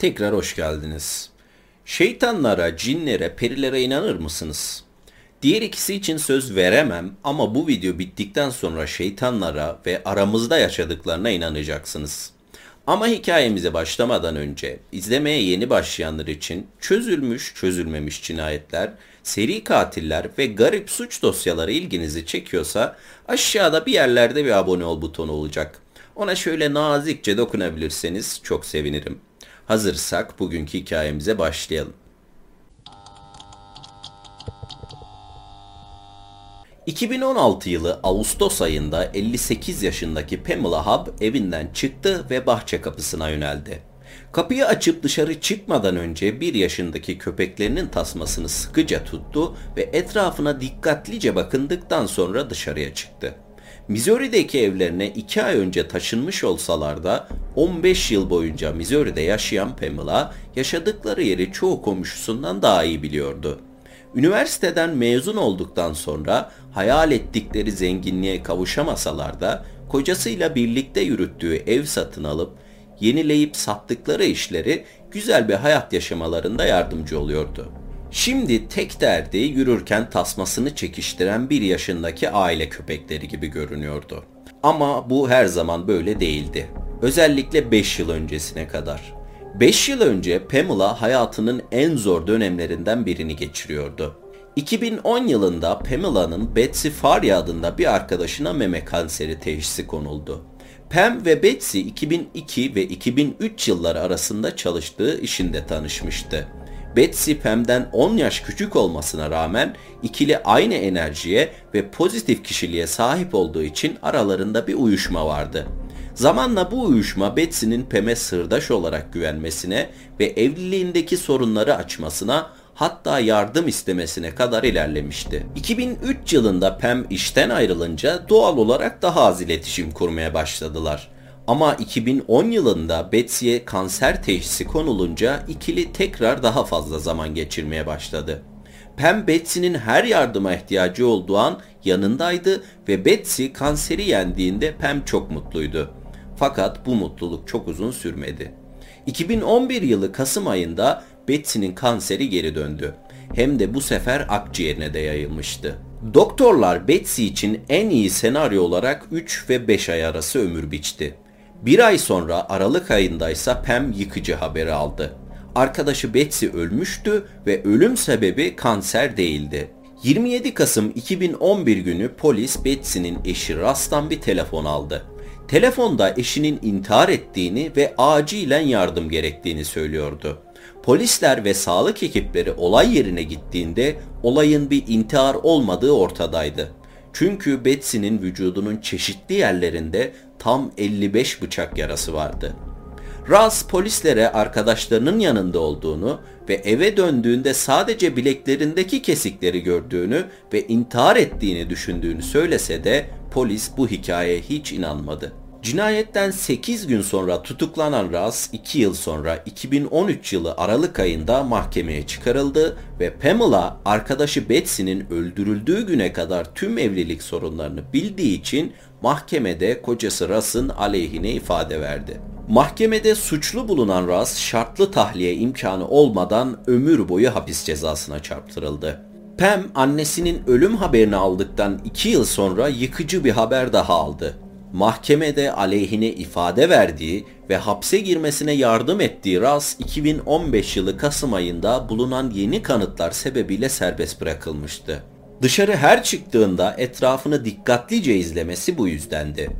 Tekrar hoş geldiniz. Şeytanlara, cinlere, perilere inanır mısınız? Diğer ikisi için söz veremem ama bu video bittikten sonra şeytanlara ve aramızda yaşadıklarına inanacaksınız. Ama hikayemize başlamadan önce izlemeye yeni başlayanlar için çözülmüş çözülmemiş cinayetler, seri katiller ve garip suç dosyaları ilginizi çekiyorsa aşağıda bir yerlerde bir abone ol butonu olacak. Ona şöyle nazikçe dokunabilirseniz çok sevinirim. Hazırsak bugünkü hikayemize başlayalım. 2016 yılı Ağustos ayında 58 yaşındaki Pamela Hub evinden çıktı ve bahçe kapısına yöneldi. Kapıyı açıp dışarı çıkmadan önce bir yaşındaki köpeklerinin tasmasını sıkıca tuttu ve etrafına dikkatlice bakındıktan sonra dışarıya çıktı. Missouri'deki evlerine 2 ay önce taşınmış olsalar da 15 yıl boyunca Missouri'de yaşayan Pamela yaşadıkları yeri çoğu komşusundan daha iyi biliyordu. Üniversiteden mezun olduktan sonra hayal ettikleri zenginliğe kavuşamasalar da kocasıyla birlikte yürüttüğü ev satın alıp yenileyip sattıkları işleri güzel bir hayat yaşamalarında yardımcı oluyordu. Şimdi tek derdi yürürken tasmasını çekiştiren bir yaşındaki aile köpekleri gibi görünüyordu. Ama bu her zaman böyle değildi. Özellikle 5 yıl öncesine kadar. 5 yıl önce Pamela hayatının en zor dönemlerinden birini geçiriyordu. 2010 yılında Pamela'nın Betsy Faria adında bir arkadaşına meme kanseri teşhisi konuldu. Pam ve Betsy 2002 ve 2003 yılları arasında çalıştığı işinde tanışmıştı. Betsy Pam'den 10 yaş küçük olmasına rağmen ikili aynı enerjiye ve pozitif kişiliğe sahip olduğu için aralarında bir uyuşma vardı. Zamanla bu uyuşma Betsy'nin Pam'e sırdaş olarak güvenmesine ve evliliğindeki sorunları açmasına hatta yardım istemesine kadar ilerlemişti. 2003 yılında Pam işten ayrılınca doğal olarak daha az iletişim kurmaya başladılar. Ama 2010 yılında Betsy'ye kanser teşhisi konulunca ikili tekrar daha fazla zaman geçirmeye başladı. Pam Betsy'nin her yardıma ihtiyacı olduğu an yanındaydı ve Betsy kanseri yendiğinde Pam çok mutluydu. Fakat bu mutluluk çok uzun sürmedi. 2011 yılı Kasım ayında Betsy'nin kanseri geri döndü. Hem de bu sefer akciğerine de yayılmıştı. Doktorlar Betsy için en iyi senaryo olarak 3 ve 5 ay arası ömür biçti. Bir ay sonra Aralık ayındaysa Pam yıkıcı haberi aldı. Arkadaşı Betsy ölmüştü ve ölüm sebebi kanser değildi. 27 Kasım 2011 günü polis Betsy'nin eşi Rast'tan bir telefon aldı. Telefonda eşinin intihar ettiğini ve acilen yardım gerektiğini söylüyordu. Polisler ve sağlık ekipleri olay yerine gittiğinde olayın bir intihar olmadığı ortadaydı. Çünkü Betsy'nin vücudunun çeşitli yerlerinde tam 55 bıçak yarası vardı. Raz polislere arkadaşlarının yanında olduğunu ve eve döndüğünde sadece bileklerindeki kesikleri gördüğünü ve intihar ettiğini düşündüğünü söylese de polis bu hikayeye hiç inanmadı. Cinayetten 8 gün sonra tutuklanan Raz 2 yıl sonra 2013 yılı Aralık ayında mahkemeye çıkarıldı ve Pamela arkadaşı Betsy'nin öldürüldüğü güne kadar tüm evlilik sorunlarını bildiği için mahkemede kocası Raz'ın aleyhine ifade verdi. Mahkemede suçlu bulunan Raz şartlı tahliye imkanı olmadan ömür boyu hapis cezasına çarptırıldı. Pam annesinin ölüm haberini aldıktan 2 yıl sonra yıkıcı bir haber daha aldı mahkemede aleyhine ifade verdiği ve hapse girmesine yardım ettiği Ras 2015 yılı Kasım ayında bulunan yeni kanıtlar sebebiyle serbest bırakılmıştı. Dışarı her çıktığında etrafını dikkatlice izlemesi bu yüzdendi.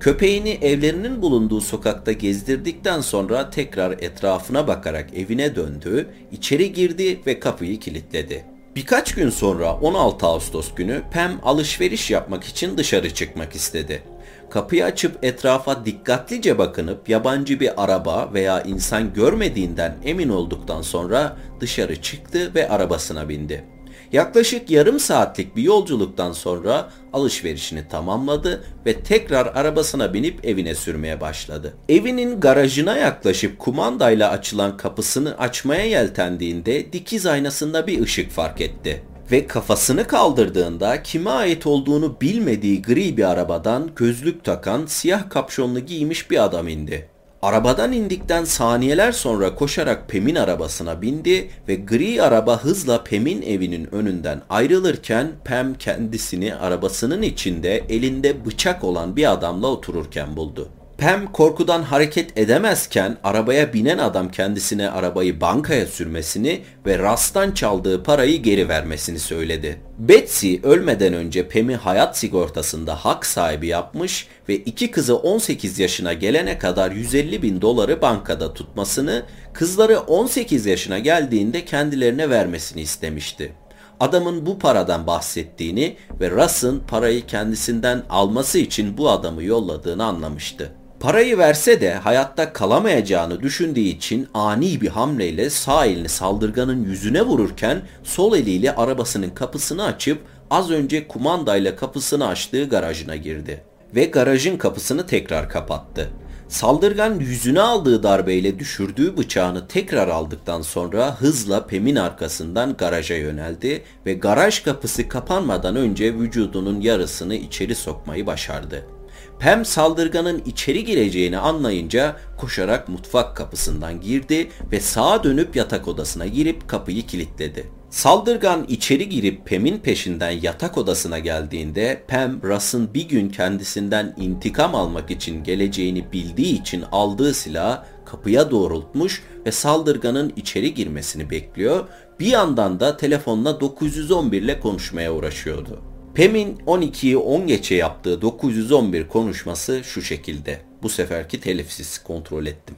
Köpeğini evlerinin bulunduğu sokakta gezdirdikten sonra tekrar etrafına bakarak evine döndü, içeri girdi ve kapıyı kilitledi. Birkaç gün sonra 16 Ağustos günü Pam alışveriş yapmak için dışarı çıkmak istedi. Kapıyı açıp etrafa dikkatlice bakınıp yabancı bir araba veya insan görmediğinden emin olduktan sonra dışarı çıktı ve arabasına bindi. Yaklaşık yarım saatlik bir yolculuktan sonra alışverişini tamamladı ve tekrar arabasına binip evine sürmeye başladı. Evinin garajına yaklaşıp kumandayla açılan kapısını açmaya yeltendiğinde dikiz aynasında bir ışık fark etti ve kafasını kaldırdığında kime ait olduğunu bilmediği gri bir arabadan gözlük takan siyah kapşonlu giymiş bir adam indi. Arabadan indikten saniyeler sonra koşarak Pem'in arabasına bindi ve gri araba hızla Pem'in evinin önünden ayrılırken Pem kendisini arabasının içinde elinde bıçak olan bir adamla otururken buldu. Pam korkudan hareket edemezken arabaya binen adam kendisine arabayı bankaya sürmesini ve rasttan çaldığı parayı geri vermesini söyledi. Betsy ölmeden önce Pam'i hayat sigortasında hak sahibi yapmış ve iki kızı 18 yaşına gelene kadar 150 bin doları bankada tutmasını, kızları 18 yaşına geldiğinde kendilerine vermesini istemişti adamın bu paradan bahsettiğini ve Russ'ın parayı kendisinden alması için bu adamı yolladığını anlamıştı. Parayı verse de hayatta kalamayacağını düşündüğü için ani bir hamleyle sağ elini saldırganın yüzüne vururken sol eliyle arabasının kapısını açıp az önce kumandayla kapısını açtığı garajına girdi. Ve garajın kapısını tekrar kapattı. Saldırgan yüzüne aldığı darbeyle düşürdüğü bıçağını tekrar aldıktan sonra hızla Pem'in arkasından garaja yöneldi ve garaj kapısı kapanmadan önce vücudunun yarısını içeri sokmayı başardı. Pem saldırganın içeri gireceğini anlayınca koşarak mutfak kapısından girdi ve sağa dönüp yatak odasına girip kapıyı kilitledi. Saldırgan içeri girip Pem'in peşinden yatak odasına geldiğinde Pem, Russ'ın bir gün kendisinden intikam almak için geleceğini bildiği için aldığı silahı kapıya doğrultmuş ve saldırganın içeri girmesini bekliyor. Bir yandan da telefonla 911 ile konuşmaya uğraşıyordu. PEM'in 12'yi 10 geçe yaptığı 911 konuşması şu şekilde. Bu seferki telifsiz kontrol ettim.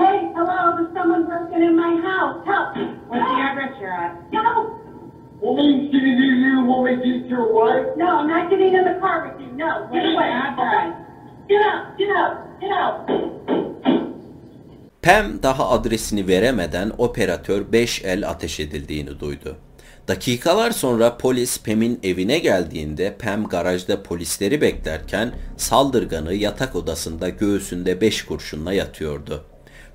Hey, hello, there's someone broken in my house. Help! What's the address you're at? Help! Woman, can you you want me to get your wife? No, I'm not getting in the car with you. No, get away. Get out, get out, get out. Pem daha adresini veremeden operatör 5 el ateş edildiğini duydu. Dakikalar sonra polis Pam'in evine geldiğinde Pam garajda polisleri beklerken saldırganı yatak odasında göğsünde beş kurşunla yatıyordu.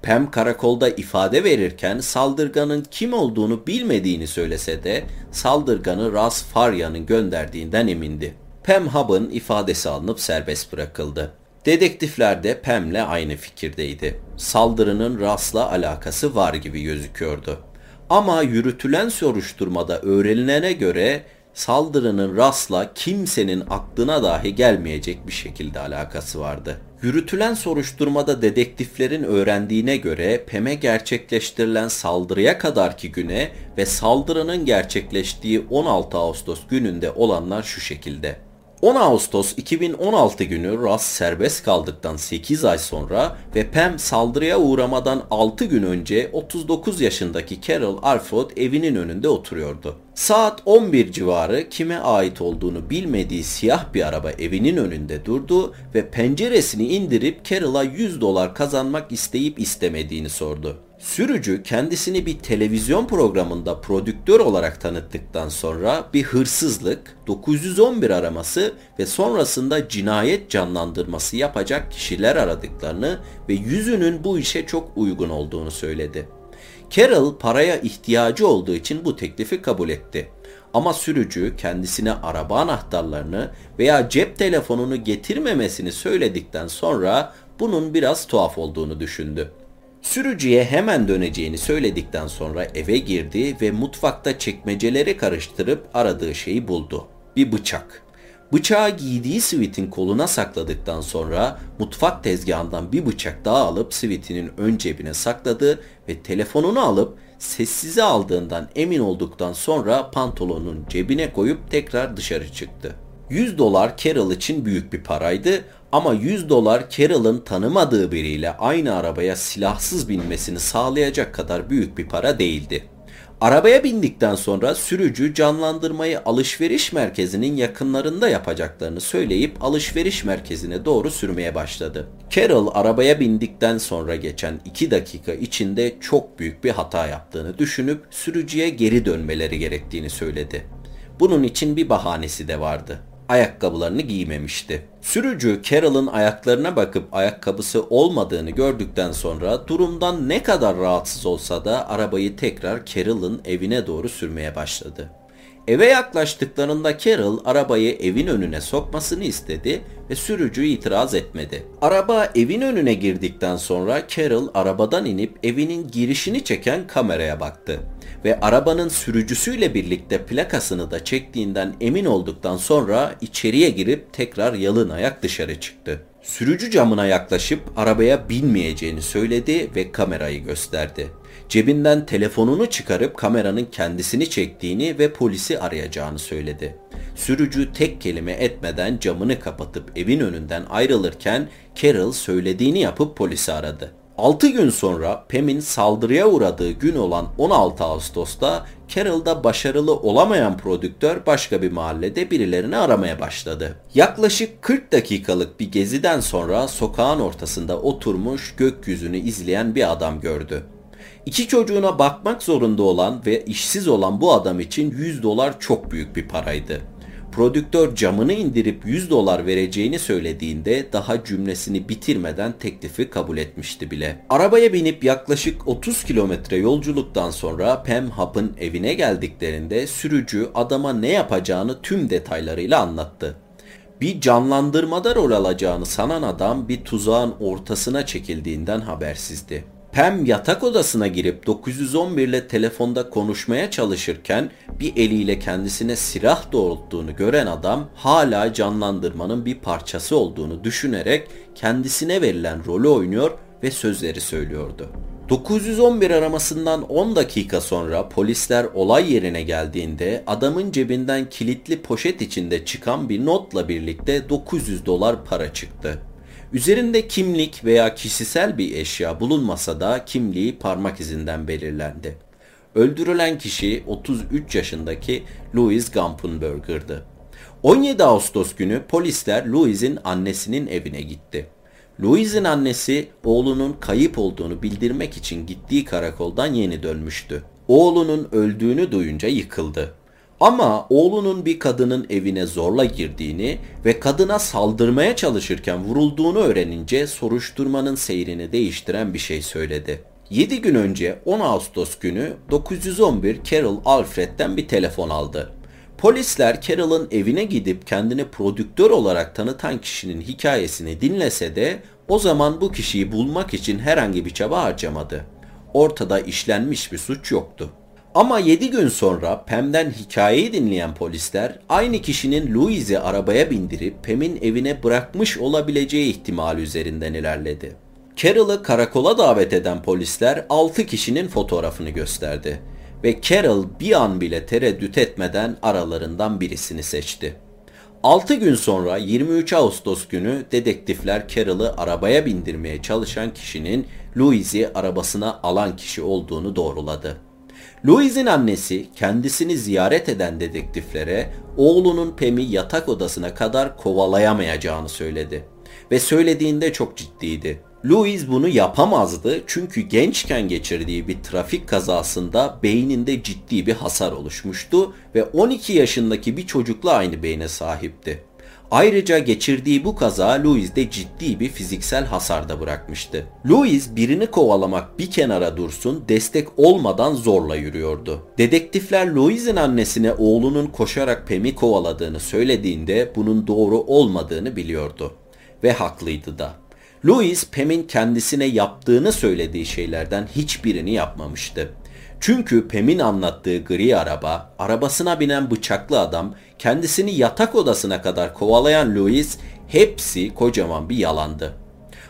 Pam karakolda ifade verirken saldırganın kim olduğunu bilmediğini söylese de saldırganı Ras Farya'nın gönderdiğinden emindi. Pam Hubb'ın ifadesi alınıp serbest bırakıldı. Dedektifler de Pam'le aynı fikirdeydi. Saldırının Ras'la alakası var gibi gözüküyordu. Ama yürütülen soruşturmada öğrenilene göre saldırının Ras'la kimsenin aklına dahi gelmeyecek bir şekilde alakası vardı. Yürütülen soruşturmada dedektiflerin öğrendiğine göre PEM'e gerçekleştirilen saldırıya kadarki güne ve saldırının gerçekleştiği 16 Ağustos gününde olanlar şu şekilde. 10 Ağustos 2016 günü Russ serbest kaldıktan 8 ay sonra ve Pam saldırıya uğramadan 6 gün önce 39 yaşındaki Carol Alford evinin önünde oturuyordu. Saat 11 civarı kime ait olduğunu bilmediği siyah bir araba evinin önünde durdu ve penceresini indirip Carol'a 100 dolar kazanmak isteyip istemediğini sordu. Sürücü kendisini bir televizyon programında prodüktör olarak tanıttıktan sonra bir hırsızlık, 911 araması ve sonrasında cinayet canlandırması yapacak kişiler aradıklarını ve yüzünün bu işe çok uygun olduğunu söyledi. Carol paraya ihtiyacı olduğu için bu teklifi kabul etti. Ama sürücü kendisine araba anahtarlarını veya cep telefonunu getirmemesini söyledikten sonra bunun biraz tuhaf olduğunu düşündü. Sürücüye hemen döneceğini söyledikten sonra eve girdi ve mutfakta çekmeceleri karıştırıp aradığı şeyi buldu. Bir bıçak. Bıçağı giydiği sivitin koluna sakladıktan sonra mutfak tezgahından bir bıçak daha alıp sivitinin ön cebine sakladı ve telefonunu alıp sessize aldığından emin olduktan sonra pantolonun cebine koyup tekrar dışarı çıktı. 100 dolar Carol için büyük bir paraydı ama 100 dolar Carol'ın tanımadığı biriyle aynı arabaya silahsız binmesini sağlayacak kadar büyük bir para değildi. Arabaya bindikten sonra sürücü canlandırmayı alışveriş merkezinin yakınlarında yapacaklarını söyleyip alışveriş merkezine doğru sürmeye başladı. Carol arabaya bindikten sonra geçen 2 dakika içinde çok büyük bir hata yaptığını düşünüp sürücüye geri dönmeleri gerektiğini söyledi. Bunun için bir bahanesi de vardı ayakkabılarını giymemişti. Sürücü Carol'ın ayaklarına bakıp ayakkabısı olmadığını gördükten sonra durumdan ne kadar rahatsız olsa da arabayı tekrar Carol'ın evine doğru sürmeye başladı. Eve yaklaştıklarında Carol arabayı evin önüne sokmasını istedi ve sürücü itiraz etmedi. Araba evin önüne girdikten sonra Carol arabadan inip evinin girişini çeken kameraya baktı ve arabanın sürücüsüyle birlikte plakasını da çektiğinden emin olduktan sonra içeriye girip tekrar yalın ayak dışarı çıktı. Sürücü camına yaklaşıp arabaya binmeyeceğini söyledi ve kamerayı gösterdi. Cebinden telefonunu çıkarıp kameranın kendisini çektiğini ve polisi arayacağını söyledi. Sürücü tek kelime etmeden camını kapatıp evin önünden ayrılırken Carol söylediğini yapıp polisi aradı. 6 gün sonra Pam'in saldırıya uğradığı gün olan 16 Ağustos'ta Carroll'da başarılı olamayan prodüktör başka bir mahallede birilerini aramaya başladı. Yaklaşık 40 dakikalık bir geziden sonra sokağın ortasında oturmuş gökyüzünü izleyen bir adam gördü. İki çocuğuna bakmak zorunda olan ve işsiz olan bu adam için 100 dolar çok büyük bir paraydı. Prodüktör camını indirip 100 dolar vereceğini söylediğinde daha cümlesini bitirmeden teklifi kabul etmişti bile. Arabaya binip yaklaşık 30 kilometre yolculuktan sonra Pam Hap'ın evine geldiklerinde sürücü adama ne yapacağını tüm detaylarıyla anlattı. Bir canlandırmada rol alacağını sanan adam bir tuzağın ortasına çekildiğinden habersizdi. Pam yatak odasına girip 911 ile telefonda konuşmaya çalışırken bir eliyle kendisine silah doğrulttuğunu gören adam hala canlandırmanın bir parçası olduğunu düşünerek kendisine verilen rolü oynuyor ve sözleri söylüyordu. 911 aramasından 10 dakika sonra polisler olay yerine geldiğinde adamın cebinden kilitli poşet içinde çıkan bir notla birlikte 900 dolar para çıktı. Üzerinde kimlik veya kişisel bir eşya bulunmasa da kimliği parmak izinden belirlendi. Öldürülen kişi 33 yaşındaki Louis Gampenberger'dı. 17 Ağustos günü polisler Louis'in annesinin evine gitti. Louis'in annesi oğlunun kayıp olduğunu bildirmek için gittiği karakoldan yeni dönmüştü. Oğlunun öldüğünü duyunca yıkıldı. Ama oğlunun bir kadının evine zorla girdiğini ve kadına saldırmaya çalışırken vurulduğunu öğrenince soruşturmanın seyrini değiştiren bir şey söyledi. 7 gün önce 10 Ağustos günü 911 Carol Alfred'den bir telefon aldı. Polisler Carol'ın evine gidip kendini prodüktör olarak tanıtan kişinin hikayesini dinlese de o zaman bu kişiyi bulmak için herhangi bir çaba harcamadı. Ortada işlenmiş bir suç yoktu. Ama 7 gün sonra Pam'den hikayeyi dinleyen polisler aynı kişinin Louise'i arabaya bindirip Pam'in evine bırakmış olabileceği ihtimali üzerinden ilerledi. Carol'ı karakola davet eden polisler 6 kişinin fotoğrafını gösterdi ve Carol bir an bile tereddüt etmeden aralarından birisini seçti. 6 gün sonra 23 Ağustos günü dedektifler Carol'ı arabaya bindirmeye çalışan kişinin Louise'i arabasına alan kişi olduğunu doğruladı. Louis'in annesi kendisini ziyaret eden dedektiflere oğlunun Pem'i yatak odasına kadar kovalayamayacağını söyledi. Ve söylediğinde çok ciddiydi. Louis bunu yapamazdı çünkü gençken geçirdiği bir trafik kazasında beyninde ciddi bir hasar oluşmuştu ve 12 yaşındaki bir çocukla aynı beyne sahipti. Ayrıca geçirdiği bu kaza Louis'de ciddi bir fiziksel hasar da bırakmıştı. Louis birini kovalamak bir kenara dursun destek olmadan zorla yürüyordu. Dedektifler Louis'in annesine oğlunun koşarak Pem'i kovaladığını söylediğinde bunun doğru olmadığını biliyordu. Ve haklıydı da. Louis Pem'in kendisine yaptığını söylediği şeylerden hiçbirini yapmamıştı. Çünkü Pem'in anlattığı gri araba, arabasına binen bıçaklı adam, kendisini yatak odasına kadar kovalayan Louis hepsi kocaman bir yalandı.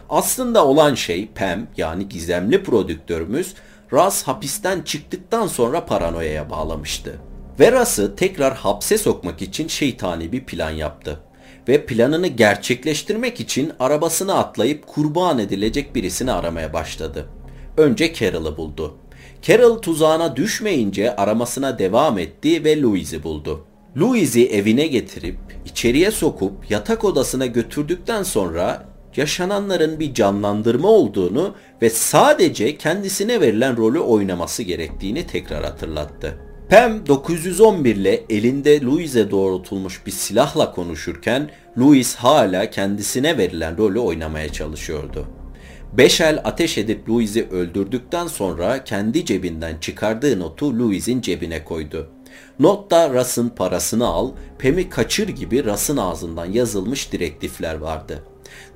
Aslında olan şey Pam yani gizemli prodüktörümüz Ras hapisten çıktıktan sonra paranoyaya bağlamıştı. Ve Ras'ı tekrar hapse sokmak için şeytani bir plan yaptı. Ve planını gerçekleştirmek için arabasını atlayıp kurban edilecek birisini aramaya başladı. Önce Carol'ı buldu. Carol tuzağına düşmeyince aramasına devam etti ve Louise'i buldu. Louise'i evine getirip içeriye sokup yatak odasına götürdükten sonra yaşananların bir canlandırma olduğunu ve sadece kendisine verilen rolü oynaması gerektiğini tekrar hatırlattı. Pam 911 ile elinde Louise'e doğrultulmuş bir silahla konuşurken Louise hala kendisine verilen rolü oynamaya çalışıyordu. Beş el ateş edip Louis'i öldürdükten sonra kendi cebinden çıkardığı notu Louis'in cebine koydu. Notta Russ'ın parasını al, Pem'i kaçır gibi Russ'ın ağzından yazılmış direktifler vardı.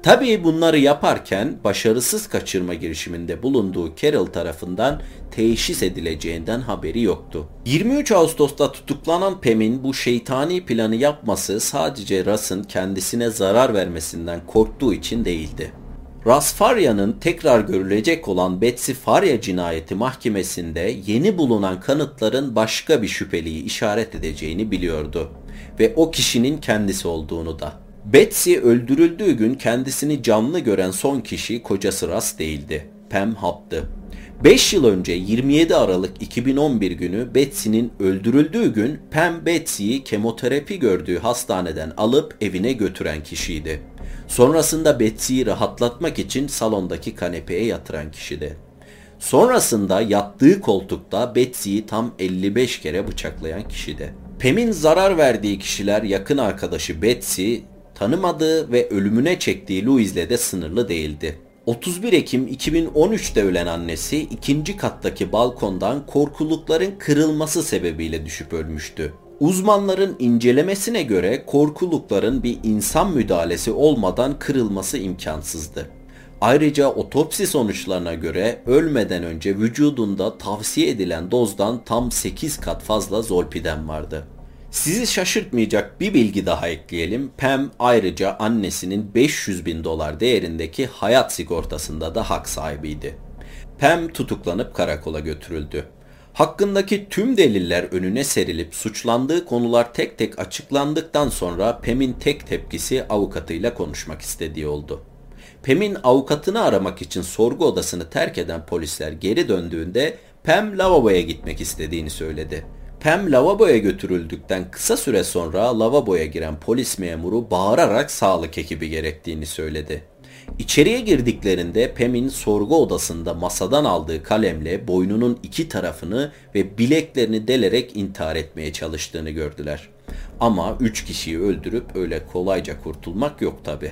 Tabii bunları yaparken başarısız kaçırma girişiminde bulunduğu Carroll tarafından teşhis edileceğinden haberi yoktu. 23 Ağustos'ta tutuklanan Pem'in bu şeytani planı yapması sadece Russ'ın kendisine zarar vermesinden korktuğu için değildi. Ras Farya'nın tekrar görülecek olan Betsy Farya cinayeti mahkemesinde yeni bulunan kanıtların başka bir şüpheliyi işaret edeceğini biliyordu ve o kişinin kendisi olduğunu da. Betsy öldürüldüğü gün kendisini canlı gören son kişi kocası Ras değildi. Pam Hap'tı. 5 yıl önce 27 Aralık 2011 günü Betsy'nin öldürüldüğü gün Pam Betsy'yi kemoterapi gördüğü hastaneden alıp evine götüren kişiydi. Sonrasında Betsy'yi rahatlatmak için salondaki kanepeye yatıran kişiydi. Sonrasında yattığı koltukta Betsy'yi tam 55 kere bıçaklayan kişiydi. Pam'in zarar verdiği kişiler yakın arkadaşı Betsy, tanımadığı ve ölümüne çektiği Louis'le de sınırlı değildi. 31 Ekim 2013'te ölen annesi ikinci kattaki balkondan korkulukların kırılması sebebiyle düşüp ölmüştü. Uzmanların incelemesine göre korkulukların bir insan müdahalesi olmadan kırılması imkansızdı. Ayrıca otopsi sonuçlarına göre ölmeden önce vücudunda tavsiye edilen dozdan tam 8 kat fazla zolpidem vardı. Sizi şaşırtmayacak bir bilgi daha ekleyelim. Pam ayrıca annesinin 500 bin dolar değerindeki hayat sigortasında da hak sahibiydi. Pam tutuklanıp karakola götürüldü. Hakkındaki tüm deliller önüne serilip suçlandığı konular tek tek açıklandıktan sonra Pam'in tek tepkisi avukatıyla konuşmak istediği oldu. Pam'in avukatını aramak için sorgu odasını terk eden polisler geri döndüğünde Pam lavaboya gitmek istediğini söyledi. Pam lavaboya götürüldükten kısa süre sonra lavaboya giren polis memuru bağırarak sağlık ekibi gerektiğini söyledi. İçeriye girdiklerinde Pam'in sorgu odasında masadan aldığı kalemle boynunun iki tarafını ve bileklerini delerek intihar etmeye çalıştığını gördüler. Ama üç kişiyi öldürüp öyle kolayca kurtulmak yok tabi.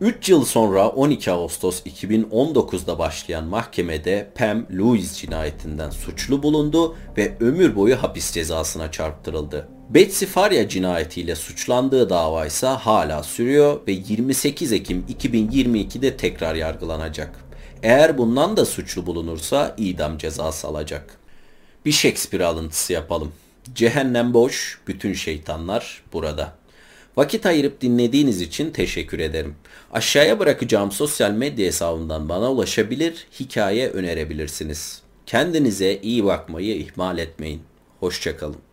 3 yıl sonra 12 Ağustos 2019'da başlayan mahkemede Pam Louis cinayetinden suçlu bulundu ve ömür boyu hapis cezasına çarptırıldı. Betsy Faria cinayetiyle suçlandığı dava ise hala sürüyor ve 28 Ekim 2022'de tekrar yargılanacak. Eğer bundan da suçlu bulunursa idam cezası alacak. Bir Shakespeare alıntısı yapalım. Cehennem boş, bütün şeytanlar burada. Vakit ayırıp dinlediğiniz için teşekkür ederim. Aşağıya bırakacağım sosyal medya hesabından bana ulaşabilir, hikaye önerebilirsiniz. Kendinize iyi bakmayı ihmal etmeyin. Hoşçakalın.